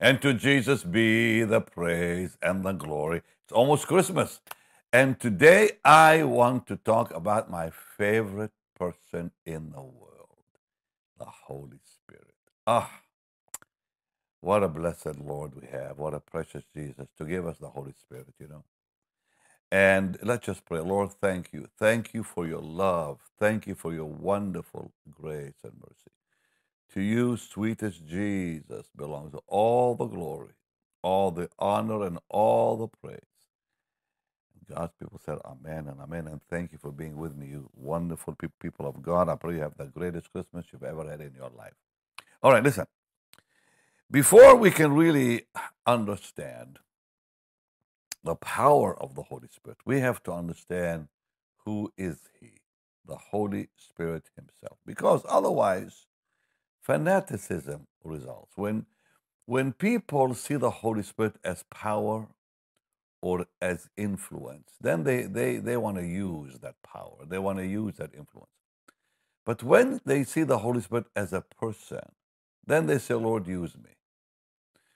And to Jesus be the praise and the glory. It's almost Christmas. And today I want to talk about my favorite person in the world, the Holy Spirit. Ah, what a blessed Lord we have. What a precious Jesus to give us the Holy Spirit, you know. And let's just pray. Lord, thank you. Thank you for your love. Thank you for your wonderful grace and mercy. To you, sweetest Jesus, belongs all the glory, all the honor, and all the praise. God's people said, Amen and Amen. And thank you for being with me, you wonderful people of God. I pray you have the greatest Christmas you've ever had in your life. All right, listen. Before we can really understand the power of the Holy Spirit, we have to understand who is He, the Holy Spirit Himself. Because otherwise, fanaticism results. When, when people see the Holy Spirit as power or as influence, then they, they, they want to use that power, they want to use that influence. But when they see the Holy Spirit as a person, then they say, Lord, use me.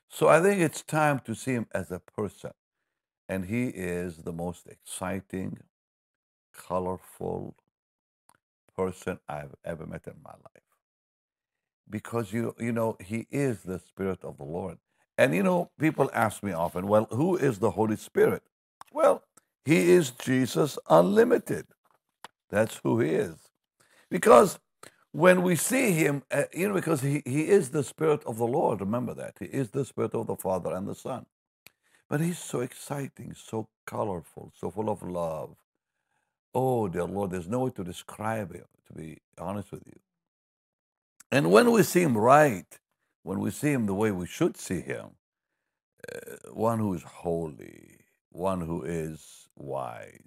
So I think it's time to see him as a person. And he is the most exciting, colorful person I've ever met in my life. Because you you know, he is the Spirit of the Lord. And you know, people ask me often, well, who is the Holy Spirit? Well, he is Jesus unlimited. That's who he is. Because when we see him, uh, you know, because he, he is the Spirit of the Lord, remember that. He is the Spirit of the Father and the Son. But he's so exciting, so colorful, so full of love. Oh, dear Lord, there's no way to describe him, to be honest with you. And when we see him right, when we see him the way we should see him, uh, one who is holy, one who is wise,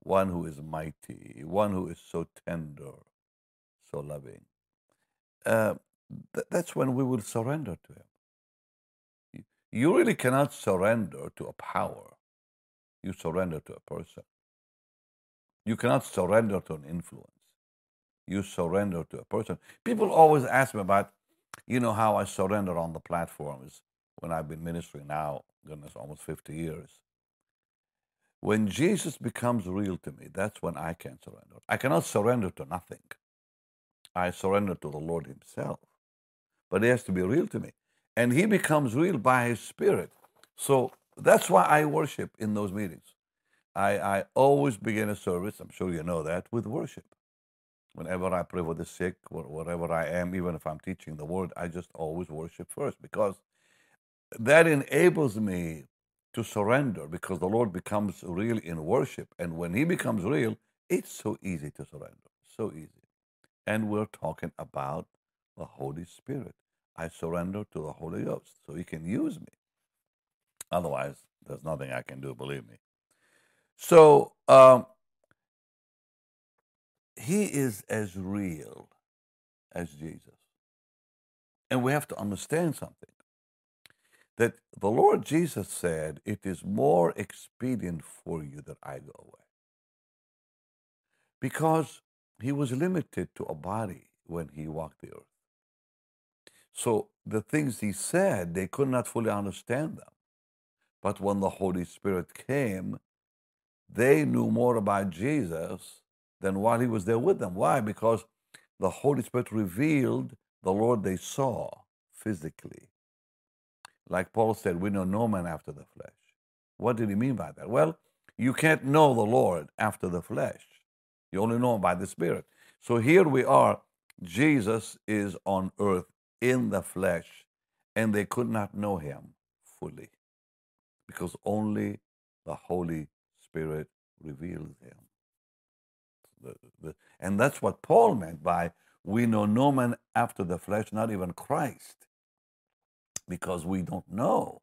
one who is mighty, one who is so tender, so loving, uh, th- that's when we will surrender to him. You really cannot surrender to a power. You surrender to a person. You cannot surrender to an influence. You surrender to a person. People always ask me about, you know, how I surrender on the platforms when I've been ministering now, goodness, almost 50 years. When Jesus becomes real to me, that's when I can surrender. I cannot surrender to nothing. I surrender to the Lord Himself. But He has to be real to me and he becomes real by his spirit. So that's why I worship in those meetings. I, I always begin a service, I'm sure you know that, with worship. Whenever I pray for the sick, wherever I am, even if I'm teaching the word, I just always worship first because that enables me to surrender because the Lord becomes real in worship. And when He becomes real, it's so easy to surrender. So easy. And we're talking about the Holy Spirit. I surrender to the Holy Ghost so He can use me. Otherwise, there's nothing I can do, believe me. So, um, He is as real as Jesus. And we have to understand something that the Lord Jesus said, It is more expedient for you that I go away. Because he was limited to a body when he walked the earth. So the things he said, they could not fully understand them. But when the Holy Spirit came, they knew more about Jesus than while he was there with them. Why? Because the Holy Spirit revealed the Lord they saw physically. Like Paul said, we know no man after the flesh. What did he mean by that? Well, you can't know the Lord after the flesh. You only know him by the Spirit. So here we are. Jesus is on earth in the flesh, and they could not know him fully because only the Holy Spirit reveals him. The, the, and that's what Paul meant by we know no man after the flesh, not even Christ, because we don't know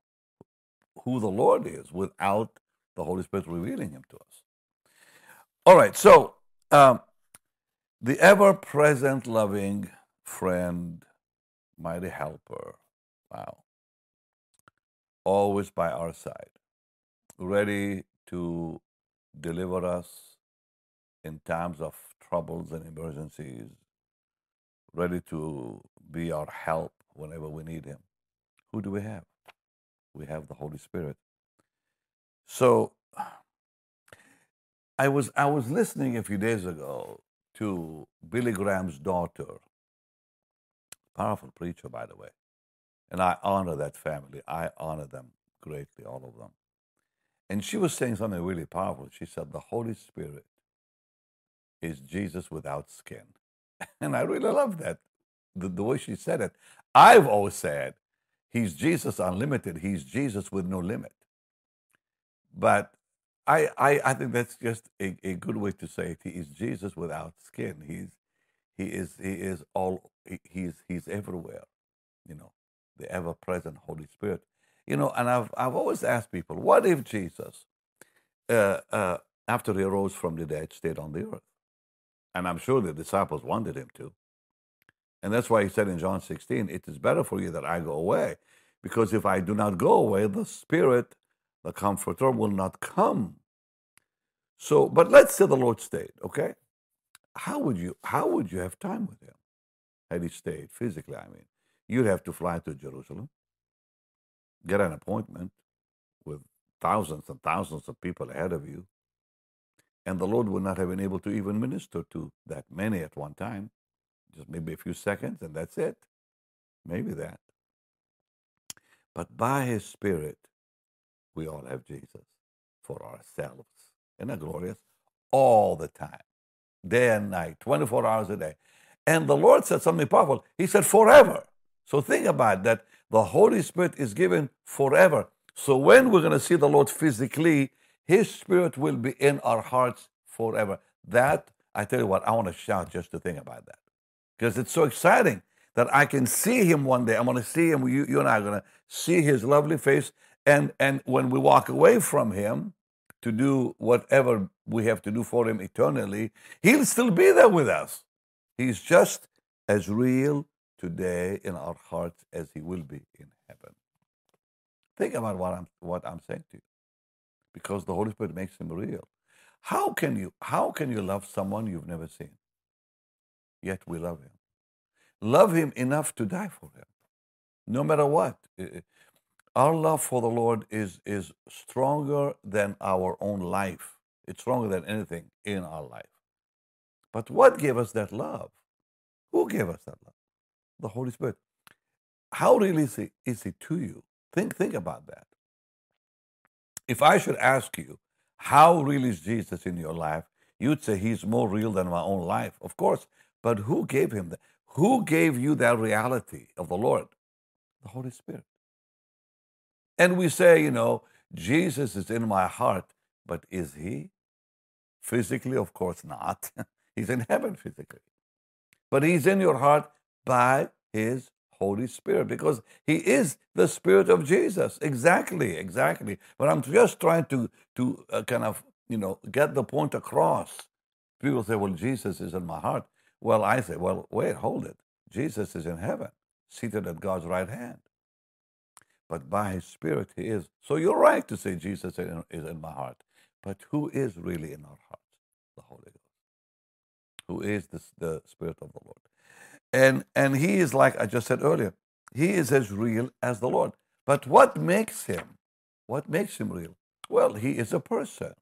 who the Lord is without the Holy Spirit revealing him to us. All right, so um, the ever present, loving friend mighty helper. Wow. Always by our side, ready to deliver us in times of troubles and emergencies, ready to be our help whenever we need Him. Who do we have? We have the Holy Spirit. So I was I was listening a few days ago to Billy Graham's daughter. Powerful preacher, by the way. And I honor that family. I honor them greatly, all of them. And she was saying something really powerful. She said, The Holy Spirit is Jesus without skin. And I really love that, the, the way she said it. I've always said, He's Jesus unlimited, He's Jesus with no limit. But I, I, I think that's just a, a good way to say it. He is Jesus without skin. He's he is he is all he, he's he's everywhere, you know, the ever present Holy Spirit. You know, and I've I've always asked people, what if Jesus, uh, uh, after he rose from the dead, stayed on the earth? And I'm sure the disciples wanted him to. And that's why he said in John 16, it is better for you that I go away, because if I do not go away, the Spirit, the Comforter, will not come. So, but let's say the Lord stayed, okay? How would you how would you have time with him had he stayed physically? I mean, you'd have to fly to Jerusalem get an appointment with thousands and thousands of people ahead of you, and the Lord would not have been able to even minister to that many at one time. Just maybe a few seconds, and that's it. Maybe that. But by His Spirit, we all have Jesus for ourselves. Isn't that glorious? All the time, day and night, 24 hours a day. And the Lord said something powerful. He said, forever. So think about that. The Holy Spirit is given forever. So when we're going to see the Lord physically, His Spirit will be in our hearts forever. That, I tell you what, I want to shout just to think about that. Because it's so exciting that I can see Him one day. I'm going to see Him. You, you and I are going to see His lovely face. And, and when we walk away from Him to do whatever we have to do for Him eternally, He'll still be there with us. He's just as real today in our hearts as he will be in heaven. Think about what I'm what I'm saying to you. Because the Holy Spirit makes him real. How can you how can you love someone you've never seen? Yet we love him. Love him enough to die for him. No matter what. Our love for the Lord is is stronger than our own life. It's stronger than anything in our life. But what gave us that love? Who gave us that love? the Holy Spirit. How real is he, is he to you? Think, think about that. If I should ask you, how real is Jesus in your life? You'd say he's more real than my own life, of course. But who gave him that? Who gave you that reality of the Lord? The Holy Spirit. And we say, you know, Jesus is in my heart, but is he? Physically, of course not. he's in heaven physically. But he's in your heart by his Holy Spirit because he is the Spirit of Jesus. Exactly, exactly. But I'm just trying to, to uh, kind of, you know, get the point across. People say, well, Jesus is in my heart. Well, I say, well, wait, hold it. Jesus is in heaven, seated at God's right hand. But by his Spirit, he is. So you're right to say Jesus is in my heart. But who is really in our heart? The Holy Ghost. Who is the, the Spirit of the Lord. And, and he is like I just said earlier, he is as real as the Lord. But what makes him? What makes him real? Well, he is a person.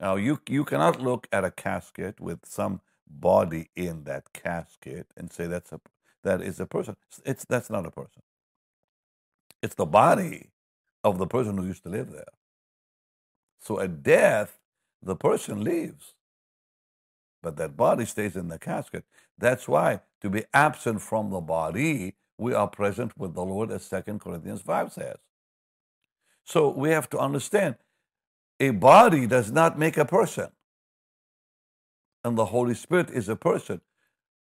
Now, you, you cannot look at a casket with some body in that casket and say that's a, that is a person. It's, that's not a person. It's the body of the person who used to live there. So at death, the person leaves but that body stays in the casket. That's why to be absent from the body, we are present with the Lord, as 2 Corinthians 5 says. So we have to understand a body does not make a person. And the Holy Spirit is a person.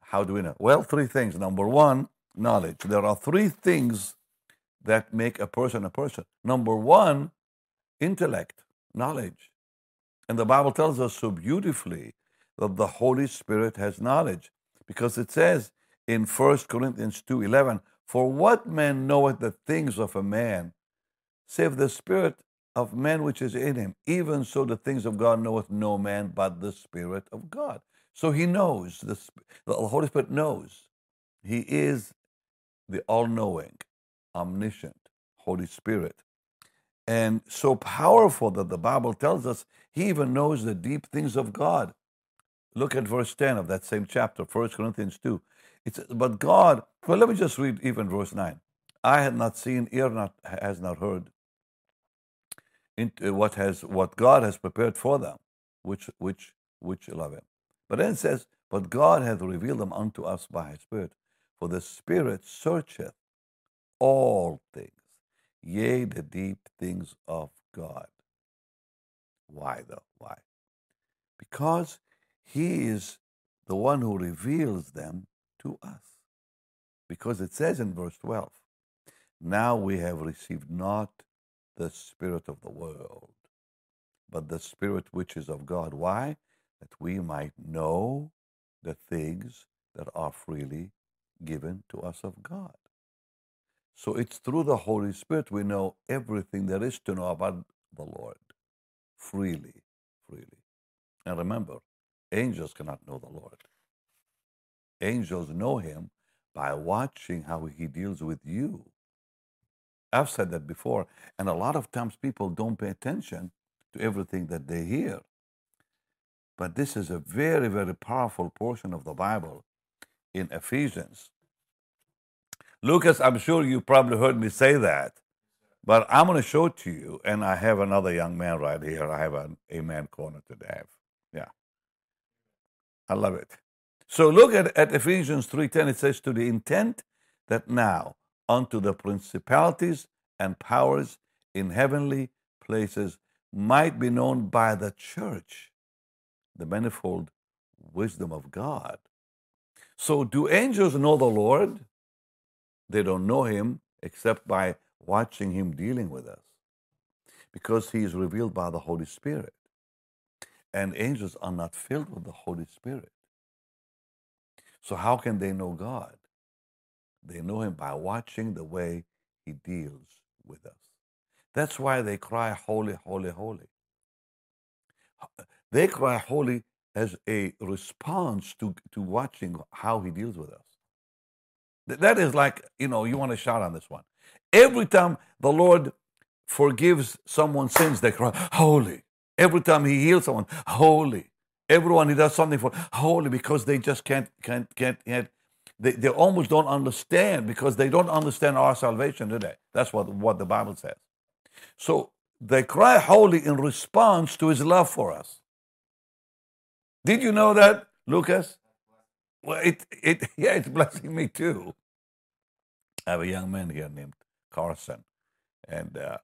How do we know? Well, three things. Number one, knowledge. There are three things that make a person a person. Number one, intellect, knowledge. And the Bible tells us so beautifully that the Holy Spirit has knowledge. Because it says in 1 Corinthians 2.11, For what man knoweth the things of a man, save the Spirit of man which is in him? Even so the things of God knoweth no man but the Spirit of God. So he knows, the, the Holy Spirit knows. He is the all-knowing. omniscient Holy Spirit. And so powerful that the Bible tells us he even knows the deep things of God. Look at verse 10 of that same chapter, 1 Corinthians 2. It's, but God, well, let me just read even verse 9. I had not seen, ear not, has not heard into uh, what has what God has prepared for them, which which which love him. But then it says, But God hath revealed them unto us by his Spirit. For the Spirit searcheth all things, yea, the deep things of God. Why though? Why? Because he is the one who reveals them to us. Because it says in verse 12, Now we have received not the Spirit of the world, but the Spirit which is of God. Why? That we might know the things that are freely given to us of God. So it's through the Holy Spirit we know everything there is to know about the Lord freely, freely. And remember, angels cannot know the Lord. Angels know him by watching how he deals with you. I've said that before, and a lot of times people don't pay attention to everything that they hear. But this is a very, very powerful portion of the Bible in Ephesians. Lucas, I'm sure you probably heard me say that, but I'm going to show it to you. And I have another young man right here. I have an amen corner to Dave. Yeah. I love it. So look at, at Ephesians 3.10. It says, to the intent that now unto the principalities and powers in heavenly places might be known by the church the manifold wisdom of God. So, do angels know the Lord? They don't know him except by watching him dealing with us because he is revealed by the Holy Spirit. And angels are not filled with the Holy Spirit. So, how can they know God? They know him by watching the way he deals with us. That's why they cry, Holy, holy, holy. They cry holy as a response to, to watching how he deals with us. That is like, you know, you want to shout on this one. Every time the Lord forgives someone's sins, they cry, Holy. Every time he heals someone, Holy. Everyone he does something for, Holy, because they just can't, can't, can't, can't they, they almost don't understand because they don't understand our salvation, today. That's what, what the Bible says. So they cry holy in response to his love for us. Did you know that, Lucas? Well, it, it, yeah, it's blessing me too. I have a young man here named Carson, and uh,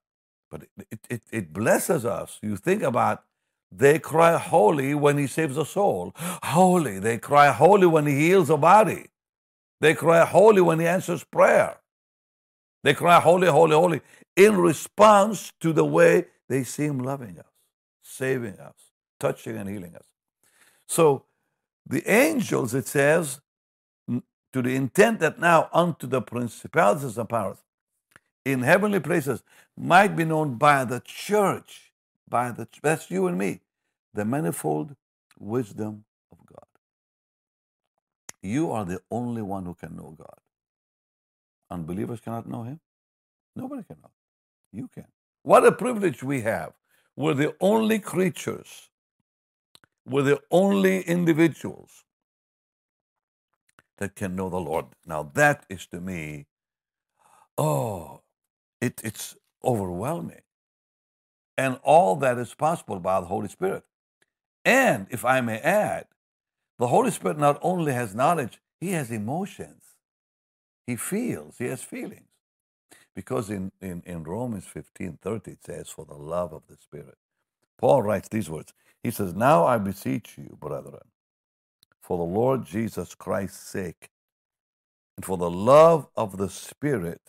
but it, it, it blesses us. You think about they cry holy when he saves a soul, holy. They cry holy when he heals a body. They cry holy when he answers prayer. They cry holy, holy, holy in response to the way they see him loving us, saving us, touching and healing us. So the angels, it says, to the intent that now unto the principalities and powers in heavenly places might be known by the church, by the that's you and me, the manifold wisdom of God. you are the only one who can know God. Unbelievers cannot know Him. Nobody can know. You can. What a privilege we have. We're the only creatures, we're the only individuals that can know the Lord. Now, that is to me, oh, it, it's overwhelming. And all that is possible by the Holy Spirit. And if I may add, the Holy Spirit not only has knowledge, he has emotions. He feels, he has feelings. Because in, in, in Romans 15 30, it says, For the love of the Spirit. Paul writes these words. He says, Now I beseech you, brethren, for the Lord Jesus Christ's sake, and for the love of the Spirit,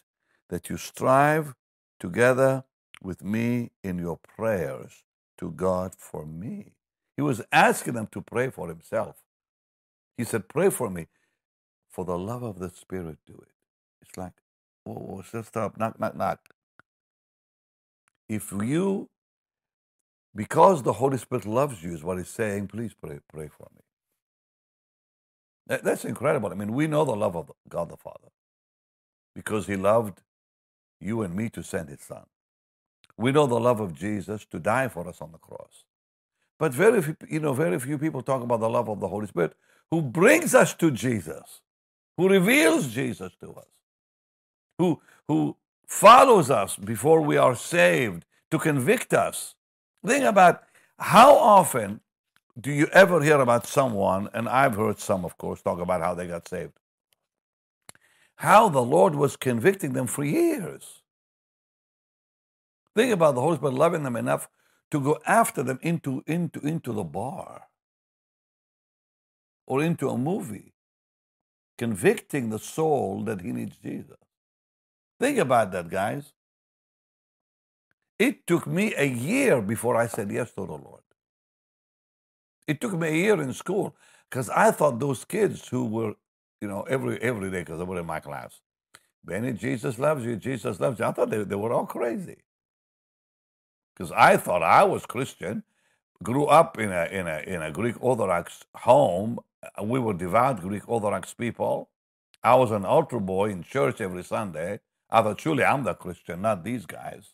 that you strive together with me in your prayers to God for me. He was asking them to pray for himself. He said, Pray for me. For the love of the Spirit, do it. It's like, oh, just stop, knock, knock, knock. If you, because the Holy Spirit loves you, is what he's saying, please pray, pray for me. That, that's incredible. I mean, we know the love of God the Father because he loved you and me to send his son. We know the love of Jesus to die for us on the cross. But very few, you know, very few people talk about the love of the Holy Spirit who brings us to Jesus, who reveals Jesus to us, who, who follows us before we are saved to convict us. Think about how often do you ever hear about someone, and I've heard some, of course, talk about how they got saved, how the Lord was convicting them for years. Think about the Holy Spirit loving them enough to go after them into, into, into the bar or into a movie, convicting the soul that he needs Jesus. Think about that, guys. It took me a year before I said yes to the Lord. It took me a year in school because I thought those kids who were, you know, every every day because they were in my class, Benny, Jesus loves you, Jesus loves you. I thought they, they were all crazy because I thought I was Christian, grew up in a in a in a Greek Orthodox home. Uh, we were devout Greek Orthodox people. I was an altar boy in church every Sunday. I thought, truly, I'm the Christian, not these guys.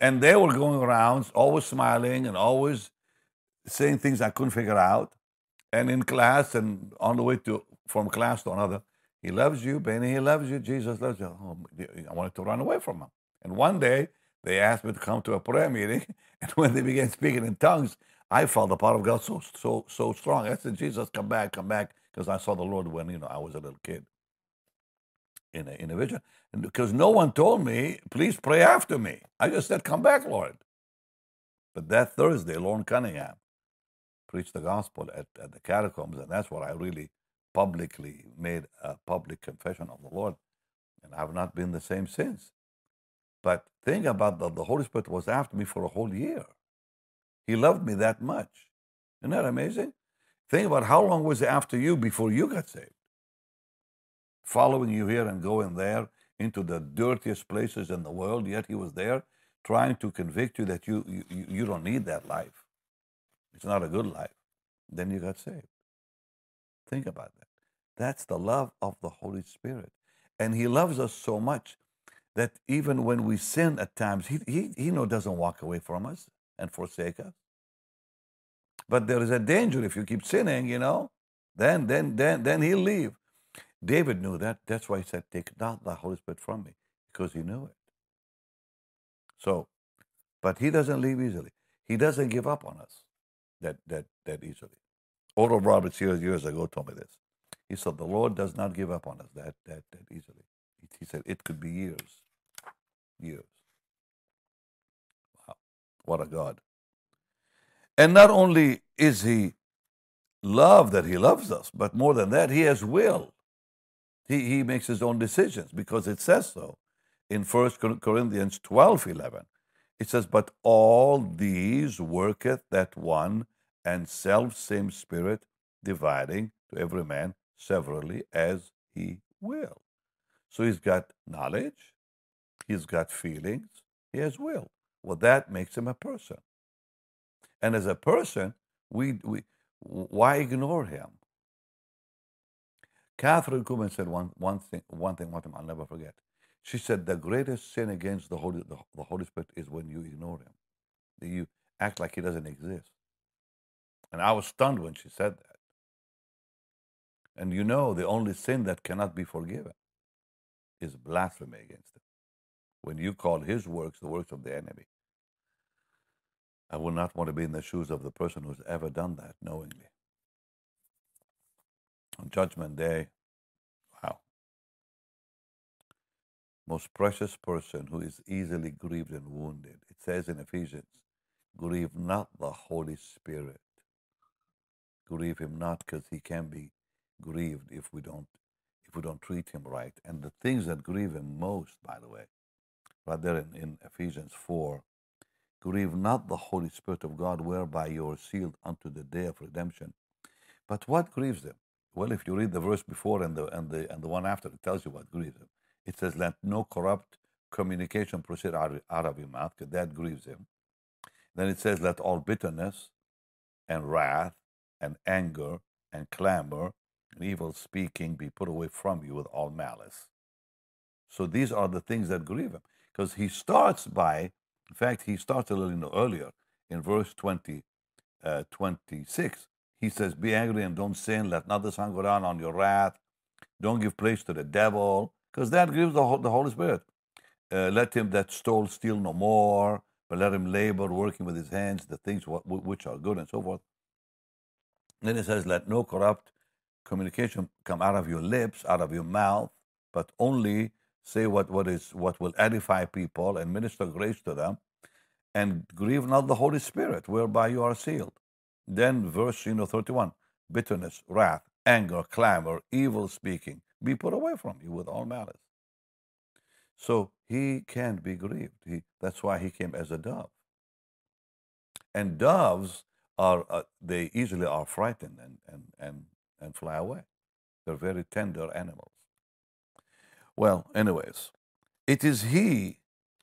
And they were going around, always smiling and always saying things I couldn't figure out. And in class and on the way to from class to another, he loves you, Benny. He loves you. Jesus loves you. Oh, I wanted to run away from him. And one day they asked me to come to a prayer meeting, and when they began speaking in tongues, I felt the power of God so so so strong. I said, "Jesus, come back, come back," because I saw the Lord when you know I was a little kid in a, in a vision, and because no one told me, "Please pray after me." I just said, "Come back, Lord." But that Thursday, Loren Cunningham preached the gospel at, at the catacombs, and that's what I really publicly made a public confession of the Lord, and I've not been the same since. But think about that the Holy Spirit was after me for a whole year. He loved me that much. Isn't that amazing? Think about how long was he after you before you got saved? Following you here and going there into the dirtiest places in the world, yet he was there trying to convict you that you, you, you don't need that life. It's not a good life. Then you got saved. Think about that. That's the love of the Holy Spirit. And he loves us so much that even when we sin at times, he, he, he know doesn't walk away from us and forsake us. But there is a danger if you keep sinning, you know, then then then then he'll leave. David knew that. That's why he said, Take not the Holy Spirit from me, because he knew it. So, but he doesn't leave easily. He doesn't give up on us that that that easily. Oral Roberts years years ago told me this. He said, The Lord does not give up on us that that that easily. He said it could be years years. Wow, what a God. And not only is he love that he loves us, but more than that, he has will. He, he makes his own decisions because it says so in 1 Corinthians 12 11. It says, But all these worketh that one and self same spirit, dividing to every man severally as he will. So he's got knowledge, He's got feelings. He has will. Well, that makes him a person. And as a person, we, we why ignore him? Kathryn Kuhlman said one, one thing, one thing, one thing I'll never forget. She said the greatest sin against the Holy, the, the Holy Spirit is when you ignore him. You act like he doesn't exist. And I was stunned when she said that. And you know, the only sin that cannot be forgiven is blasphemy against him when you call his works the works of the enemy. I would not want to be in the shoes of the person who's ever done that knowingly. On Judgment Day, wow. Most precious person who is easily grieved and wounded. It says in Ephesians, grieve not the Holy Spirit. Grieve him not because he can be grieved if we don't if we don't treat him right. And the things that grieve him most, by the way, right there in, in Ephesians 4. Grieve not the Holy Spirit of God, whereby you are sealed unto the day of redemption. But what grieves them? Well, if you read the verse before and the and the and the one after, it tells you what grieves them. It says, "Let no corrupt communication proceed out of, your mouth, because that grieves him." Then it says, "Let all bitterness and wrath and anger and clamor evil speaking be put away from you with all malice." So these are the things that grieve him. Because he starts by, in fact, he starts a little earlier in verse 20, uh, 26. He says, Be angry and don't sin. Let not the sun go down on your wrath. Don't give place to the devil, because that grieves the, the Holy Spirit. Uh, let him that stole steal no more, but let him labor, working with his hands, the things which are good, and so forth. Then it says, Let no corrupt communication come out of your lips, out of your mouth, but only say what, what is what will edify people and minister grace to them, and grieve not the Holy Spirit, whereby you are sealed. Then verse you know 31, bitterness, wrath, anger, clamor, evil speaking, be put away from you with all malice. So he can't be grieved. He, that's why he came as a dove. And doves are uh, they easily are frightened and, and, and, and fly away. They're very tender animals. Well, anyways, it is He,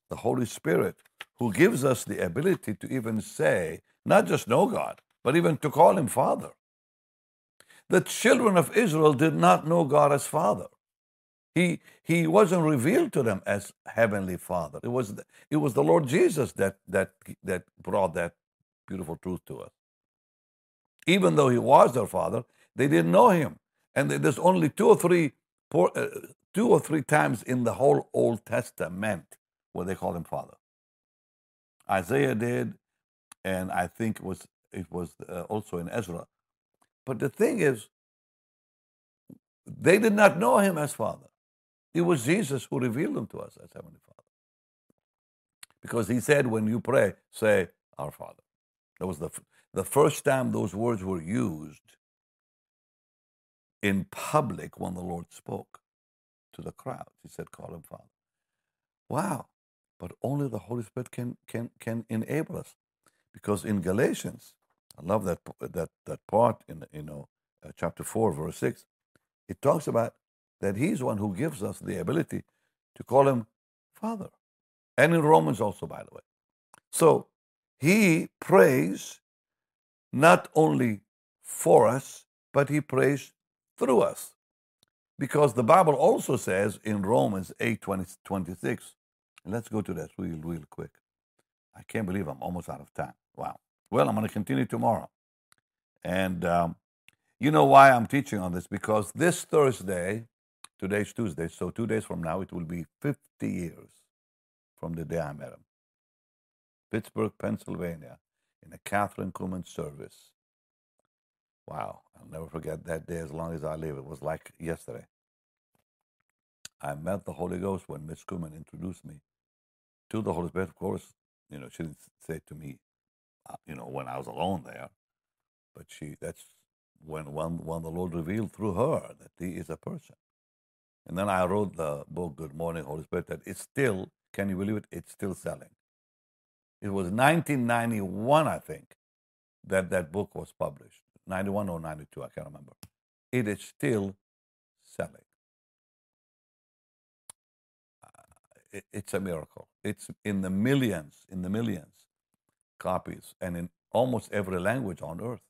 the Holy Spirit, who gives us the ability to even say, not just know God, but even to call Him Father. The children of Israel did not know God as Father. He, he wasn't revealed to them as Heavenly Father. It was, the, it was the Lord Jesus that, that, that brought that beautiful truth to us. Even though He was their Father, they didn't know Him. And there's only two or three uh, two or three times in the whole Old Testament where they call him Father. Isaiah did, and I think it was it was uh, also in Ezra. But the thing is, they did not know him as Father. It was Jesus who revealed him to us as Heavenly Father. Because he said, when you pray, say, Our Father. That was the, the first time those words were used in public when the Lord spoke to the crowd. He said, Call him Father. Wow. But only the Holy Spirit can, can, can enable us. Because in Galatians, I love that, that, that part in you know, uh, chapter 4, verse 6, it talks about that He's one who gives us the ability to call Him Father. And in Romans also, by the way. So He prays not only for us, but He prays through us. Because the Bible also says in Romans 8 20, 26, and let's go to that real, real quick. I can't believe I'm almost out of time. Wow. Well, I'm going to continue tomorrow. And um, you know why I'm teaching on this? Because this Thursday, today's Tuesday, so two days from now, it will be 50 years from the day I met him. Pittsburgh, Pennsylvania, in a Kathryn Kuhlman service. Wow, I'll never forget that day as long as I live. It was like yesterday. I met the Holy Ghost when Miss Kuhlman introduced me to the Holy Spirit. Of course, you know, she didn't say to me, uh, you know, when I was alone there, but she, that's when, when, when the Lord revealed through her that He is a person. And then I wrote the book, Good Morning, Holy Spirit, that it's still, can you believe it? It's still selling. It was 1991, I think, that that book was published. 91 or 92, I can't remember. It is still selling. Uh, it's a miracle. It's in the millions, in the millions copies, and in almost every language on earth.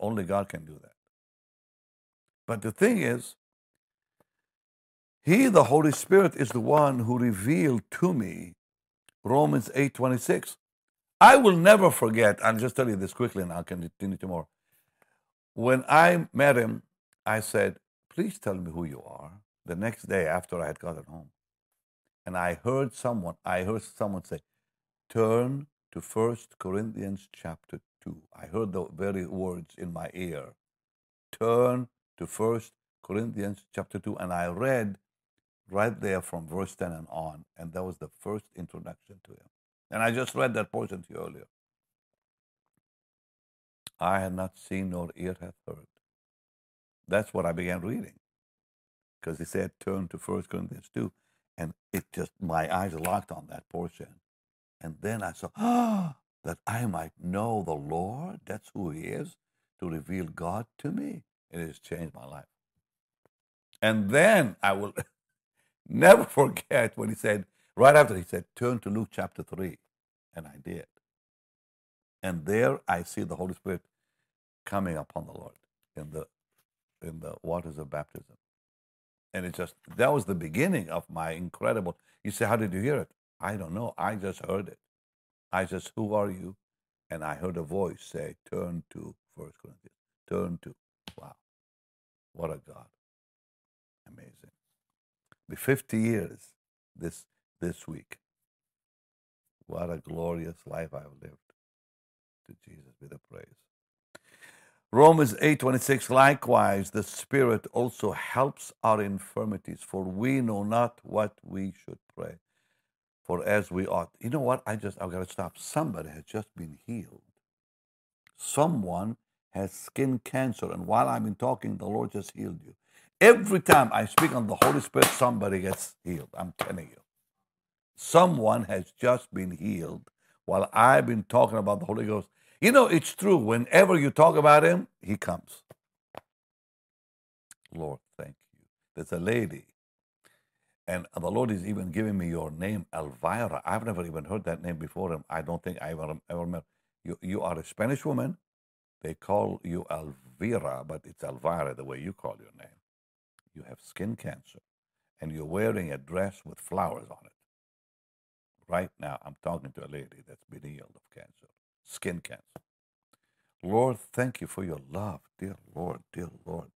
Only God can do that. But the thing is, He, the Holy Spirit, is the one who revealed to me Romans 8 26. I will never forget, I'll just tell you this quickly and I'll continue tomorrow. When I met him, I said, Please tell me who you are. The next day after I had gotten home. And I heard someone, I heard someone say, Turn to First Corinthians chapter 2. I heard the very words in my ear. Turn to First Corinthians chapter 2. And I read right there from verse 10 and on. And that was the first introduction to him. And I just read that portion to you earlier. I had not seen nor ear hath heard. That's what I began reading. Because he said, turn to 1 Corinthians 2. And it just, my eyes locked on that portion. And then I saw, ah, that I might know the Lord. That's who he is, to reveal God to me. It has changed my life. And then I will never forget when he said, right after he said, turn to Luke chapter 3. And I did. And there I see the Holy Spirit coming upon the Lord in the in the waters of baptism. And it just, that was the beginning of my incredible. You say, How did you hear it? I don't know. I just heard it. I just, Who are you? And I heard a voice say, Turn to First Corinthians. Turn to. Wow. What a God. Amazing. Be 50 years this this week. What a glorious life I've lived. To Jesus be the praise. Romans 8:26 likewise the spirit also helps our infirmities for we know not what we should pray for as we ought. You know what? I just I've got to stop. Somebody has just been healed. Someone has skin cancer and while I've been talking the Lord just healed you. Every time I speak on the Holy Spirit somebody gets healed. I'm telling you. Someone has just been healed while I've been talking about the Holy Ghost. You know, it's true. Whenever you talk about Him, He comes. Lord, thank you. There's a lady, and the Lord is even giving me your name, Elvira. I've never even heard that name before, and I don't think I ever, ever met. You, you are a Spanish woman. They call you Elvira, but it's Elvira the way you call your name. You have skin cancer, and you're wearing a dress with flowers on it. Right now, I'm talking to a lady that's been healed of cancer, skin cancer. Lord, thank you for your love, dear Lord, dear Lord.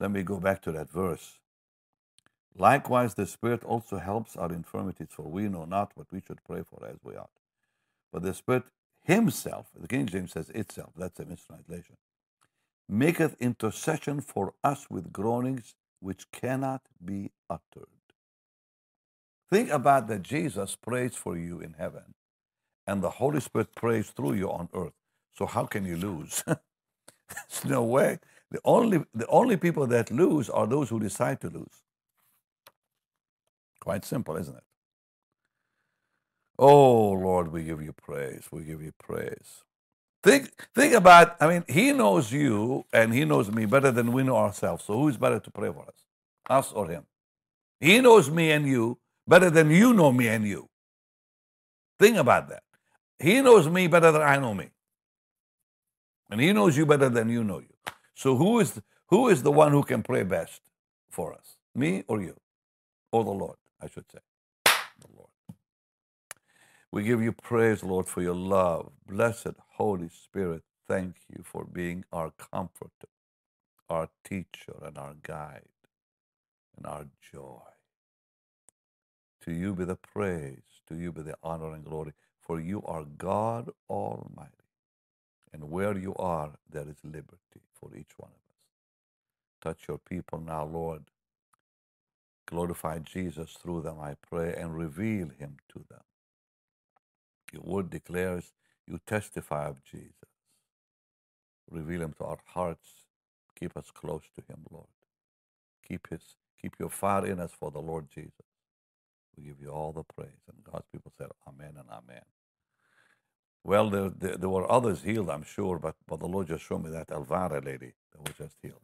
Let me go back to that verse. Likewise, the Spirit also helps our infirmities, for we know not what we should pray for as we ought. But the Spirit Himself, the King James says itself, that's a mistranslation, maketh intercession for us with groanings which cannot be uttered. Think about that Jesus prays for you in heaven, and the Holy Spirit prays through you on earth. So how can you lose? There's no way. The only, the only people that lose are those who decide to lose. Quite simple, isn't it? Oh, Lord, we give you praise. We give you praise. Think, think about, I mean, He knows you and He knows me better than we know ourselves. So who's better to pray for us? Us or Him? He knows me and you better than you know me and you. Think about that. He knows me better than I know me. And he knows you better than you know you. So who is who is the one who can pray best for us? Me or you? Or the Lord, I should say. The Lord. We give you praise, Lord, for your love. Blessed Holy Spirit, thank you for being our comforter, our teacher, and our guide, and our joy. To you be the praise, to you be the honor and glory, for you are God Almighty. And where you are, there is liberty for each one of us. Touch your people now, Lord. Glorify Jesus through them, I pray, and reveal him to them. Your word declares you testify of Jesus. Reveal him to our hearts. Keep us close to him, Lord. Keep his keep your fire in us for the Lord Jesus. We give you all the praise. And God's people said, Amen and Amen. Well, there, there, there, were others healed, I'm sure, but, but the Lord just showed me that Elvira lady that was just healed.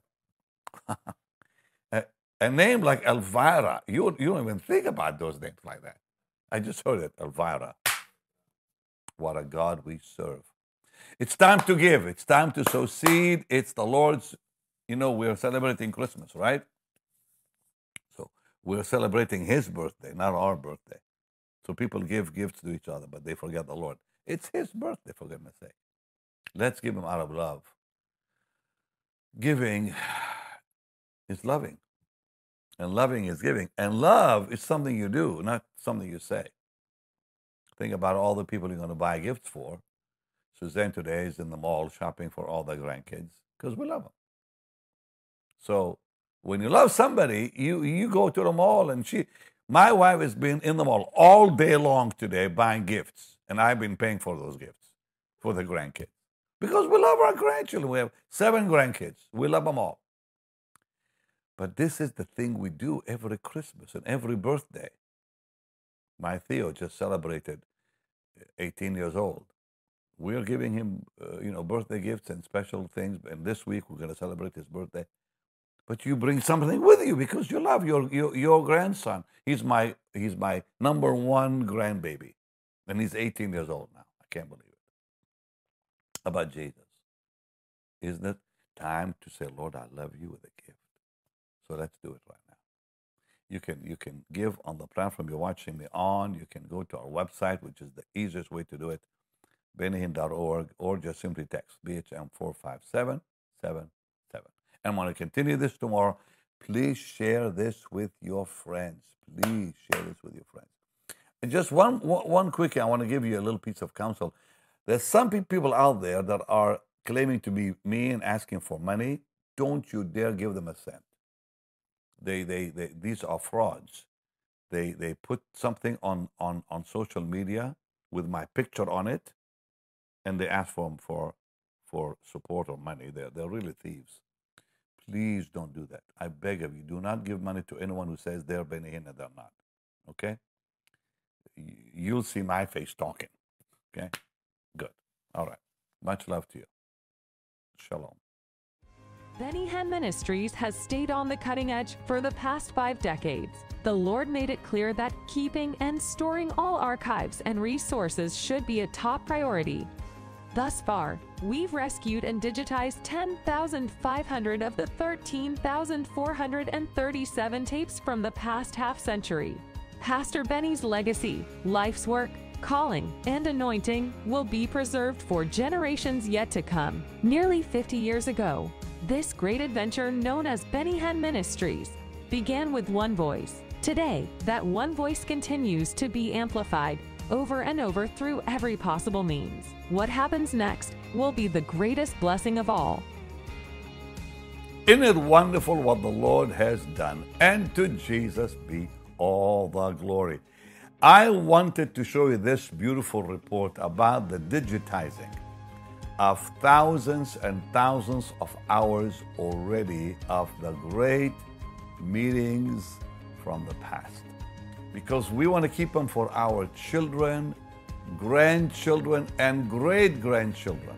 a, a, name like Elvira, you, you don't even think about those names like that. I just heard it, Elvira. What a God we serve. It's time to give. It's time to sow seed. It's the Lord's, you know, we're celebrating Christmas, right? We're celebrating his birthday, not our birthday. So people give gifts to each other, but they forget the Lord. It's his birthday, for goodness sake. Let's give him out of love. Giving is loving, and loving is giving. And love is something you do, not something you say. Think about all the people you're going to buy gifts for. Suzanne today is in the mall shopping for all the grandkids because we love them. So when you love somebody, you you go to the mall and she my wife has been in the mall all day long today buying gifts, and I've been paying for those gifts for the grandkids. Because we love our grandchildren. We have seven grandkids. We love them all. But this is the thing we do every Christmas and every birthday. My Theo just celebrated 18 years old. We're giving him, uh, you know, birthday gifts and special things. And this week we're going to celebrate his birthday but you bring something with you because you love your, your, your grandson. He's my, he's my number one grandbaby. And he's 18 years old now. I can't believe it. About Jesus. Isn't it time to say, Lord, I love you with a gift? So let's do it right now. You can you can give on the platform you're watching me on. You can go to our website, which is the easiest way to do it, bennyhinn.org, or just simply text BHM 45777. And when to continue this tomorrow, please share this with your friends. Please share this with your friends. And just one, one, quick, I want to give you a little piece of counsel. There's some people out there that are claiming to be me and asking for money. Don't you dare give them a cent. They, they, they, these are frauds. They, they put something on, on, on social media with my picture on it, and they ask for, for, for support or money. They're, they're really thieves. Please don't do that. I beg of you, do not give money to anyone who says they're and they're not. Okay? You'll see my face talking. Okay? Good. All right. Much love to you. Shalom. Benny Ministries has stayed on the cutting edge for the past five decades. The Lord made it clear that keeping and storing all archives and resources should be a top priority. Thus far, we've rescued and digitized 10,500 of the 13,437 tapes from the past half century. Pastor Benny's legacy, life's work, calling, and anointing will be preserved for generations yet to come. Nearly 50 years ago, this great adventure known as Benny Ministries began with one voice. Today, that one voice continues to be amplified over and over through every possible means. What happens next will be the greatest blessing of all. Isn't it wonderful what the Lord has done? And to Jesus be all the glory. I wanted to show you this beautiful report about the digitizing of thousands and thousands of hours already of the great meetings from the past. Because we want to keep them for our children, grandchildren, and great grandchildren.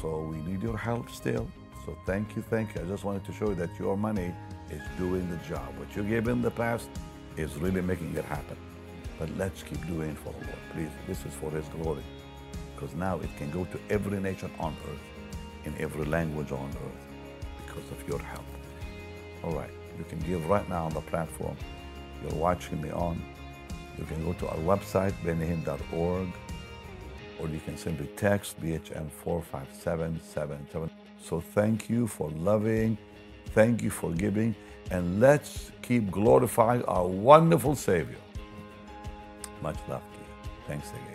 So we need your help still. So thank you, thank you. I just wanted to show you that your money is doing the job. What you gave in the past is really making it happen. But let's keep doing it for the Lord. Please, this is for His glory. Because now it can go to every nation on earth, in every language on earth, because of your help. All right, you can give right now on the platform you're watching me on. You can go to our website, bennyhinn.org, or you can simply text BHM 45777. So thank you for loving, thank you for giving, and let's keep glorifying our wonderful Savior. Much love to you. Thanks again.